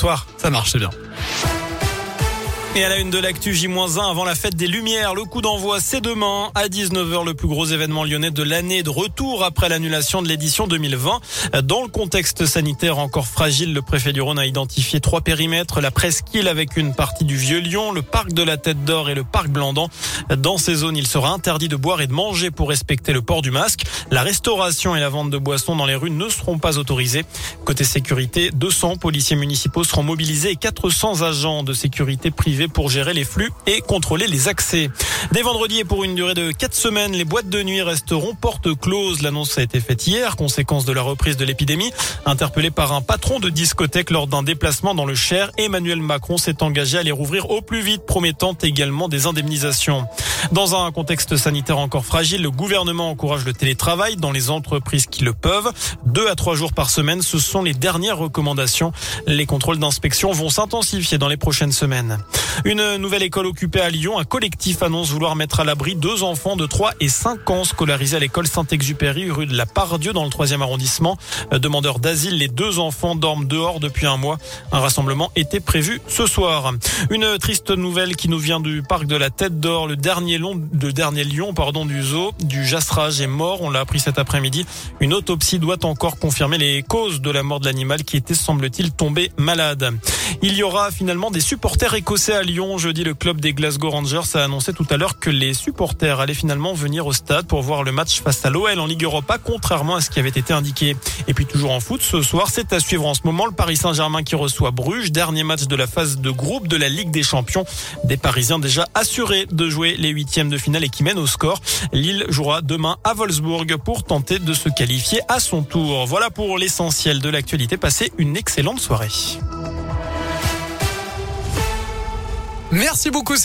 Bonsoir. Ça marche, bien. Et à la une de l'actu J-1 avant la fête des Lumières, le coup d'envoi c'est demain à 19h, le plus gros événement lyonnais de l'année de retour après l'annulation de l'édition 2020. Dans le contexte sanitaire encore fragile, le préfet du Rhône a identifié trois périmètres, la presqu'île avec une partie du Vieux Lyon, le parc de la Tête d'Or et le parc Blandan. Dans ces zones, il sera interdit de boire et de manger pour respecter le port du masque. La restauration et la vente de boissons dans les rues ne seront pas autorisées. Côté sécurité, 200 policiers municipaux seront mobilisés et 400 agents de sécurité privés pour gérer les flux et contrôler les accès. Dès vendredi et pour une durée de 4 semaines, les boîtes de nuit resteront portes closes. L'annonce a été faite hier, conséquence de la reprise de l'épidémie. Interpellé par un patron de discothèque lors d'un déplacement dans le Cher, Emmanuel Macron s'est engagé à les rouvrir au plus vite, promettant également des indemnisations. Dans un contexte sanitaire encore fragile, le gouvernement encourage le télétravail dans les entreprises qui le peuvent. Deux à trois jours par semaine, ce sont les dernières recommandations. Les contrôles d'inspection vont s'intensifier dans les prochaines semaines. Une nouvelle école occupée à Lyon. Un collectif annonce vouloir mettre à l'abri deux enfants de 3 et 5 ans scolarisés à l'école Saint-Exupéry, rue de la Pardieu, dans le 3e arrondissement. Demandeurs d'asile, les deux enfants dorment dehors depuis un mois. Un rassemblement était prévu ce soir. Une triste nouvelle qui nous vient du parc de la Tête d'Or. Le dernier, long, lion du zoo, du Jasrage, est mort. On l'a appris cet après-midi. Une autopsie doit encore confirmer les causes de la mort de l'animal qui était, semble-t-il, tombé malade. Il y aura finalement des supporters écossais à Lyon. Jeudi, le club des Glasgow Rangers a annoncé tout à l'heure que les supporters allaient finalement venir au stade pour voir le match face à l'OL en Ligue Europa, contrairement à ce qui avait été indiqué. Et puis toujours en foot, ce soir, c'est à suivre en ce moment le Paris Saint-Germain qui reçoit Bruges, dernier match de la phase de groupe de la Ligue des Champions. Des Parisiens déjà assurés de jouer les huitièmes de finale et qui mènent au score. Lille jouera demain à Wolfsburg pour tenter de se qualifier à son tour. Voilà pour l'essentiel de l'actualité. Passez une excellente soirée. Merci beaucoup.